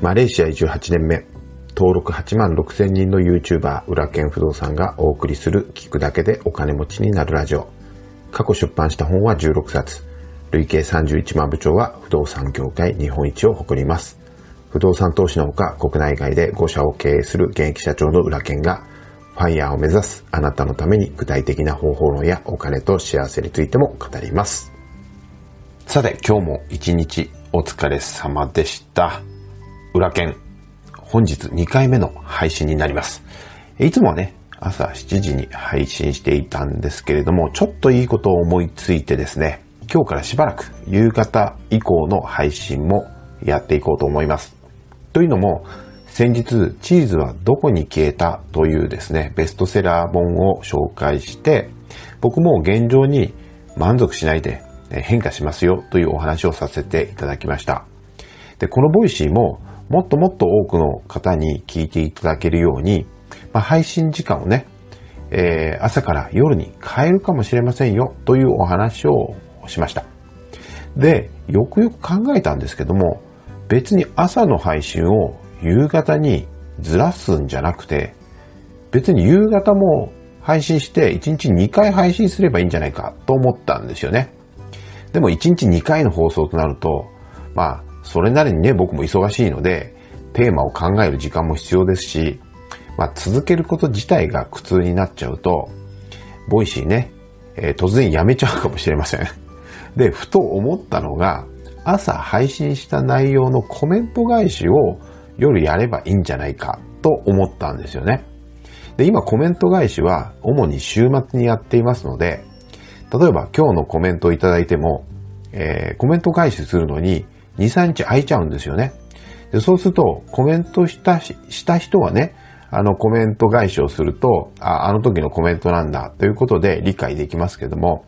マレーシア移住8年目、登録8万6千人の YouTuber、裏剣不動産がお送りする聞くだけでお金持ちになるラジオ。過去出版した本は16冊。累計31万部長は不動産業界日本一を誇ります。不動産投資のほか国内外で5社を経営する現役社長の裏剣がファイヤーを目指すあなたのために具体的な方法論やお金と幸せについても語ります。さて今日も一日お疲れ様でした。裏剣。本日2回目の配信になります。いつもはね、朝7時に配信していたんですけれども、ちょっといいことを思いついてですね、今日からしばらく夕方以降の配信もやっていこうと思います。というのも、先日、チーズはどこに消えたというですね、ベストセラー本を紹介して、僕も現状に満足しないで変化しますよというお話をさせていただきました。で、この Voicy ももっともっと多くの方に聞いていただけるように、まあ、配信時間をね、えー、朝から夜に変えるかもしれませんよというお話をしました。で、よくよく考えたんですけども、別に朝の配信を夕方にずらすんじゃなくて、別に夕方も配信して1日2回配信すればいいんじゃないかと思ったんですよね。でも1日2回の放送となると、まあ、それなりにね、僕も忙しいので、テーマを考える時間も必要ですし、まあ、続けること自体が苦痛になっちゃうと、 Voicy ね、えー、突然やめちゃうかもしれません。で、ふと思ったのが、朝配信した内容のコメント返しを夜やればいいんじゃないかと思ったんですよね。で、今コメント返しは主に週末にやっていますので、例えば今日のコメントをいただいても、えー、コメント返しするのに2、3日空いちゃうんですよね。でそうすると、コメントしたした人はね、あのコメント返しをすると、あ、あの時のコメントなんだということで理解できますけども、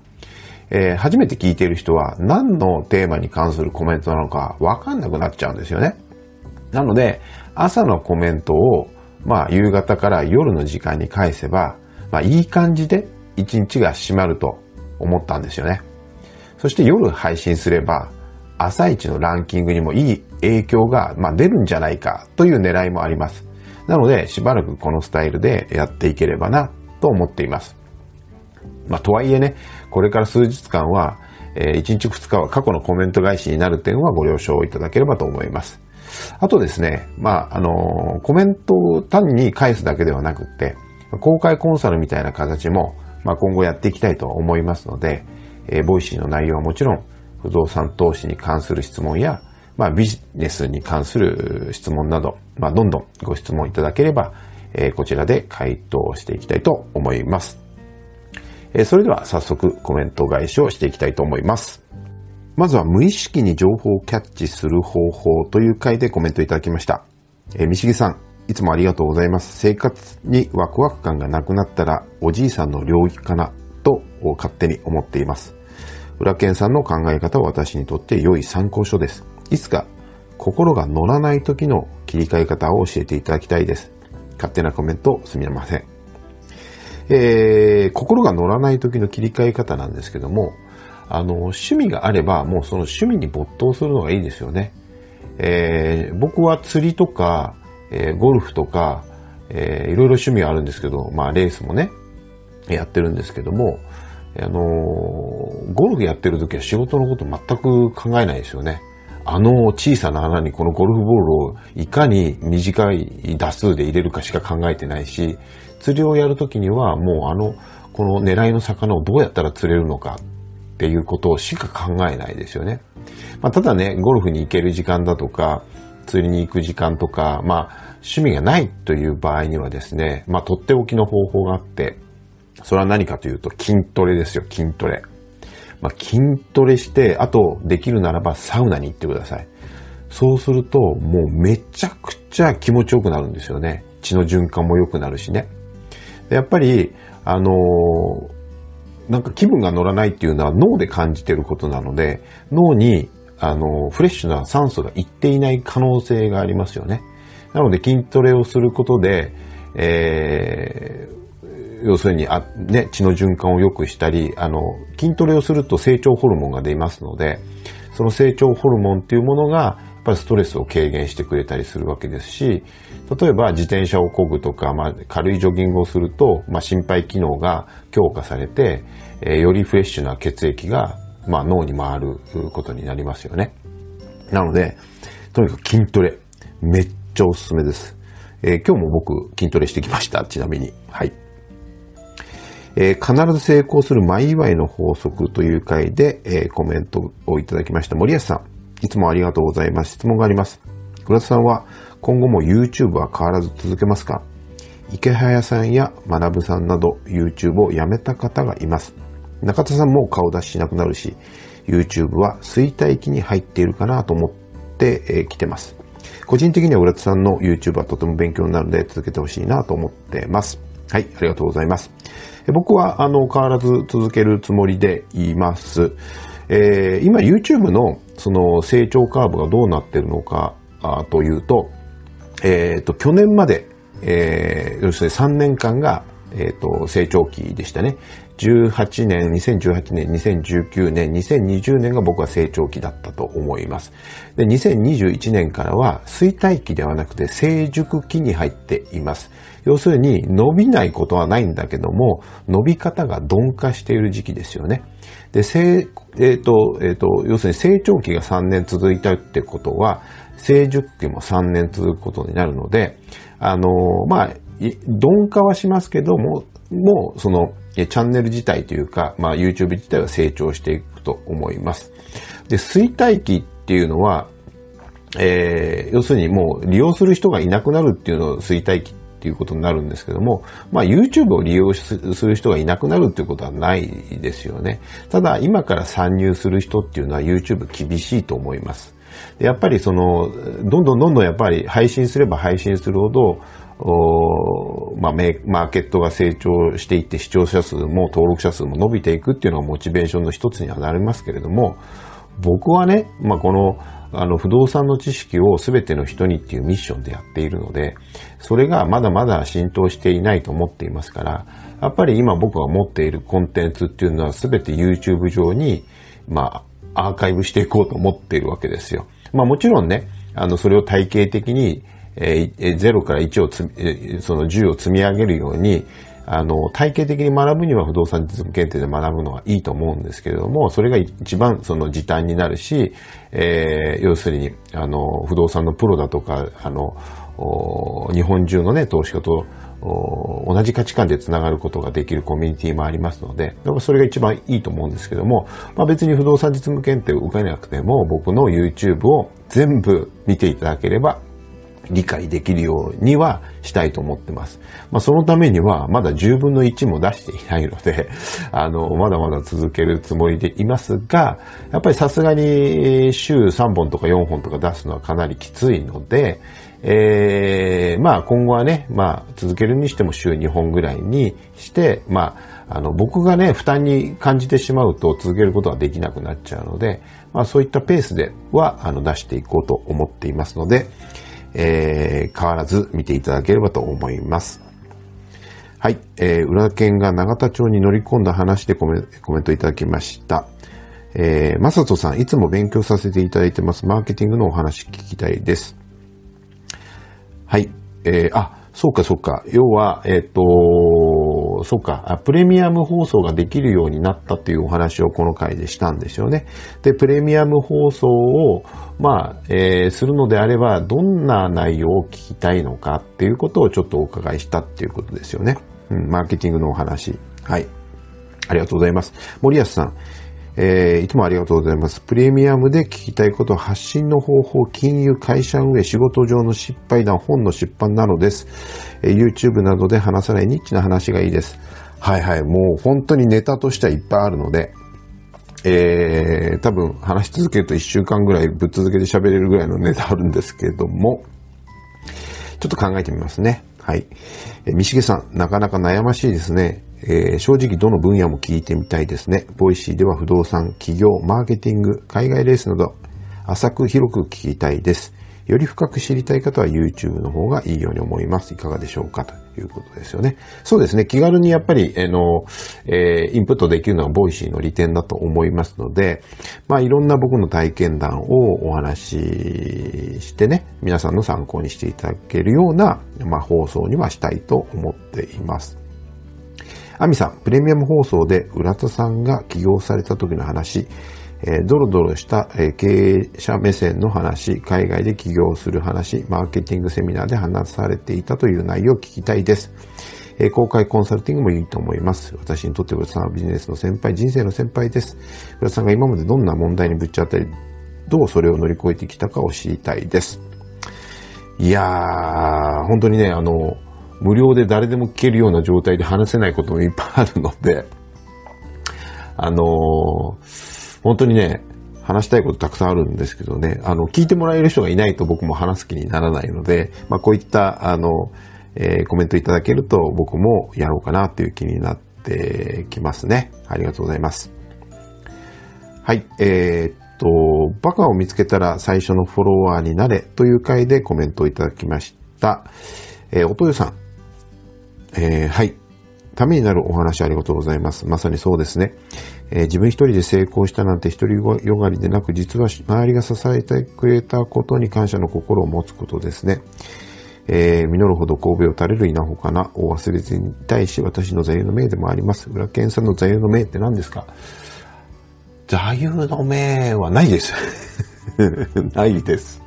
えー、初めて聞いている人は何のテーマに関するコメントなのかわかんなくなっちゃうんですよね。なので、朝のコメントを、まあ、夕方から夜の時間に返せば、まあ、いい感じで一日が閉まると思ったんですよね。そして夜配信すれば、朝一のランキングにもいい影響が、まあ、出るんじゃないかという狙いもあります。なので、しばらくこのスタイルでやっていければなと思っています。まあ、とはいえね、これから数日間は、えー、1日2日は過去のコメント返しになる点はご了承いただければと思います。あとですね、まあ、あのー、コメントを単に返すだけではなくって、公開コンサルみたいな形も、まあ、今後やっていきたいと思いますので、えー、 Voicy の内容はもちろん、不動産投資に関する質問や、まあ、ビジネスに関する質問など、まあ、どんどんご質問いただければ、えー、こちらで回答していきたいと思います。えー、それでは早速コメント返しをしていきたいと思います。まずは無意識に情報をキャッチする方法という回でコメントいただきました。えー、みしぎさん、いつもありがとうございます。生活にワクワク感がなくなったらおじいさんの領域かなと勝手に思っています。裏剣さんの考え方は私にとって良い参考書です。いつか心が乗らない時の切り替え方を教えていただきたいです。勝手なコメントすみません。えー、心が乗らない時の切り替え方なんですけども、あの、趣味があればもうその趣味に没頭するのがいいですよね。えー、僕は釣りとか、えー、ゴルフとか、えー、いろいろ趣味はあるんですけど、まあレースもね、やってるんですけども、あのゴルフやってる時は仕事のこと全く考えないですよね。あの小さな穴にこのゴルフボールをいかに短い打数で入れるかしか考えてないし、釣りをやるときにはもうあの、この狙いの魚をどうやったら釣れるのかっていうことをしか考えないですよね。まあ、ただね、ゴルフに行ける時間だとか、釣りに行く時間とか、まあ、趣味がないという場合にはですね、まあ、とっておきの方法があって、それは何かというと筋トレですよ、筋トレ。まあ、筋トレして、あとできるならばサウナに行ってください。そうすると、もうめちゃくちゃ気持ちよくなるんですよね。血の循環も良くなるしね。やっぱり、あのー、なんか気分が乗らないっていうのは脳で感じてることなので、脳に、あの、フレッシュな酸素がいっていない可能性がありますよね。なので筋トレをすることで、えー、要するにあ、ね、血の循環を良くしたり、あの、筋トレをすると成長ホルモンが出ますので、その成長ホルモンっていうものが、やっぱりストレスを軽減してくれたりするわけですし、例えば自転車を漕ぐとか、まあ、軽いジョギングをすると、まあ、心肺機能が強化されて、えー、よりフレッシュな血液が、まあ、脳に回ることになりますよね。なので、とにかく筋トレ、めっちゃおすすめです。えー、今日も僕筋トレしてきました。ちなみに。はい。えー、必ず成功する前祝いの法則という回で、えー、コメントをいただきました。森保さん、いつもありがとうございます。質問があります。倉田さんは今後も YouTube は変わらず続けますか？池早さんや学さんなど YouTube をやめた方がいます。中田さんも顔出ししなくなるし、YouTube は衰退期に入っているかなと思ってき、えー、てます。個人的には浦田さんの YouTube はとても勉強になるので続けてほしいなと思ってます。はい、ありがとうございます。僕は、あの、変わらず続けるつもりでいます。えー、今 YouTube のその成長カーブがどうなってるのかあというと、えっ、ー、と、去年まで、えー、要するに3年間が、えっ、ー、と、成長期でしたね。18年、2018年、2019年、2020年が僕は成長期だったと思います。で、2021年からは衰退期ではなくて成熟期に入っています。要するに伸びないことはないんだけども、伸び方が鈍化している時期ですよね。で、えっ、ー、と、えっ、ー、と、要するに成長期が3年続いたってことは、成熟期も3年続くことになるので、あの、まあ、鈍化はしますけども、もう、その、チャンネル自体というか、まあ YouTube 自体は成長していくと思います。で、衰退期っていうのは、えー、要するにもう利用する人がいなくなるっていうのを衰退期っていうことになるんですけども、まあ YouTube を利用する人がいなくなるっていうことはないですよね。ただ今から参入する人っていうのは YouTube 厳しいと思います。やっぱりその、どんどんどんどんやっぱり配信すれば配信するほど、まあ、マーケットが成長していって視聴者数も登録者数も伸びていくっていうのがモチベーションの一つにはなりますけれども、僕はね、まあ、この、あの、不動産の知識を全ての人にっていうミッションでやっているので、それがまだまだ浸透していないと思っていますから、やっぱり今僕が持っているコンテンツっていうのは全て YouTube 上に、まあ、アーカイブしていこうと思っているわけですよ。まあもちろんね、あの、それを体系的にえー、0から1をつ、えその10を積み上げるように、あの、体系的に学ぶには不動産実務検定で学ぶのがいいと思うんですけれども、それが一番その時短になるし、えー、要するに、あの、不動産のプロだとか、あの、日本中のね、投資家と同じ価値観でつながることができるコミュニティもありますので、それが一番いいと思うんですけども、まあ、別に不動産実務検定を受けなくても、僕の YouTube を全部見ていただければ理解できるようにはしたいと思ってます。まあ、そのためには、まだ10分の1も出していないので、あの、まだまだ続けるつもりでいますが、やっぱりさすがに週3本とか4本とか出すのはかなりきついので、えー、まあ今後はね、まあ続けるにしても週2本ぐらいにして、まあ、あの、僕がね、負担に感じてしまうと続けることができなくなっちゃうので、まあそういったペースでは、あの、出していこうと思っていますので、えー、変わらず見ていただければと思います。はい。えー、裏剣が永田町に乗り込んだ話でコメコメントいただきました。えー、まさとさん、いつも勉強させていただいてます。マーケティングのお話聞きたいです。はい。えー、あ、そうかそうか。要は、えっ、ー、と、そうか、プレミアム放送ができるようになったっていうお話をこの回でしたんですよね。で、プレミアム放送を、まあ、えー、するのであれば、どんな内容を聞きたいのかっていうことをちょっとお伺いしたっていうことですよね。うん、マーケティングのお話。はい。ありがとうございます。森安さん。えー、いつもありがとうございます。プレミアムで聞きたいこと、発信の方法、金融、会社運営、仕事上の失敗談、本の出版などです。えー、YouTube などで話さないニッチな話がいいです。はいはい、もう本当にネタとしてはいっぱいあるので、えー、多分話し続けると1週間ぐらいぶっ続けて喋れるぐらいのネタあるんですけども、ちょっと考えてみますね。はい。えー、三重さん、なかなか悩ましいですね。えー、正直どの分野も聞いてみたいですね。 Voicy では不動産、起業、マーケティング、海外レースなど、浅く広く聞きたいです。より深く知りたい方は YouTube の方がいいように思います。いかがでしょうか？ということですよね。そうですね。気軽にやっぱり、あの、えー、インプットできるのは Voicy の利点だと思いますので、まあいろんな僕の体験談をお話ししてね、皆さんの参考にしていただけるような、まあ放送にはしたいと思っています。アミさん、プレミアム放送で浦田さんが起業された時の話、えー、ドロドロした、えー、経営者目線の話、海外で起業する話、マーケティングセミナーで話されていたという内容を聞きたいです。えー、公開コンサルティングもいいと思います。私にとって浦田さんはビジネスの先輩、人生の先輩です。浦田さんが今までどんな問題にぶっち当たり、どうそれを乗り越えてきたかを知りたいです。いやー、本当にね、あの、無料で誰でも聞けるような状態で話せないこともいっぱいあるので、あのー本当にね、話したいことたくさんあるんですけどね、あの、聞いてもらえる人がいないと僕も話す気にならないので、まあ、こういった、あの、えー、コメントいただけると僕もやろうかなっていう気になってきますね。ありがとうございます。はい、えー、っと、バカを見つけたら最初のフォロワーになれという回でコメントをいただきました。えー、おとよさん。えー、はい。ためになるお話ありがとうございます。まさにそうですね。えー、自分一人で成功したなんて一人よがりでなく、実は周りが支えてくれたことに感謝の心を持つことですね。えー、実るほど神戸を垂れる稲穂かなを忘れずに対し私の座右の銘でもあります。裏剣さんの座右の銘って何ですか？座右の銘はないです。ないです。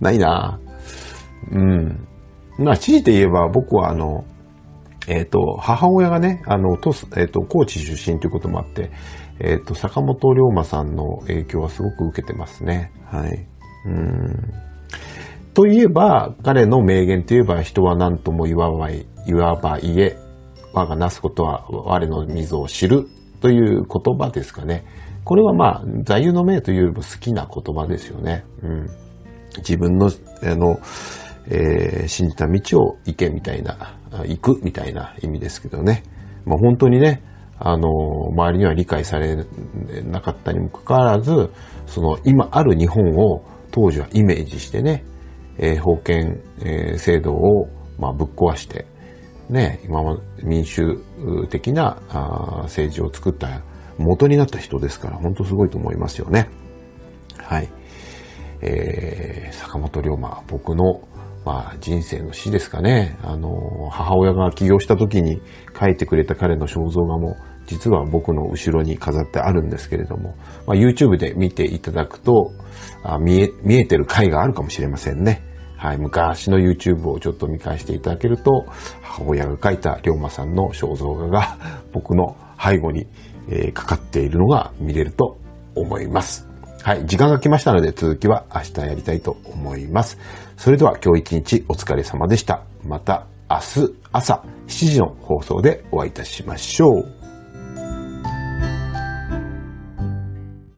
ないなうん。まあ、強いて言えば僕はあの、えっ、ー、と、母親がね、あの、とえっ、ー、と、高知出身ということもあって、えっ、ー、と、坂本龍馬さんの影響はすごく受けてますね。はい。うん。といえば、彼の名言といえば、人は何とも言わばい、言わば言え、我がなすことは我の溝を知るという言葉ですかね。これはまあ、座右の銘というよりも好きな言葉ですよね。うん。自分の、あの、えー、信じた道を行けみたいな、行くみたいな意味ですけどね。まあ、本当にね、あの、周りには理解されなかったにもかかわらず、その今ある日本を当時はイメージしてね、えー、封建、えー、制度を、まあ、ぶっ壊して、ね、今は民主的なあ政治を作った元になった人ですから、本当すごいと思いますよね。はい。えー、坂本龍馬、僕のまあ人生の死ですかね。あの、母親が起業した時に書いてくれた彼の肖像画も実は僕の後ろに飾ってあるんですけれども、まあ、YouTube で見ていただくとあ見え、見えてる回があるかもしれませんね。はい、昔の YouTube をちょっと見返していただけると、母親が描いた龍馬さんの肖像画が僕の背後に、えー、かかっているのが見れると思います。はい、時間が来ましたので続きは明日やりたいと思います。それでは今日一日お疲れ様でした。また明日朝7時の放送でお会いいたしましょう。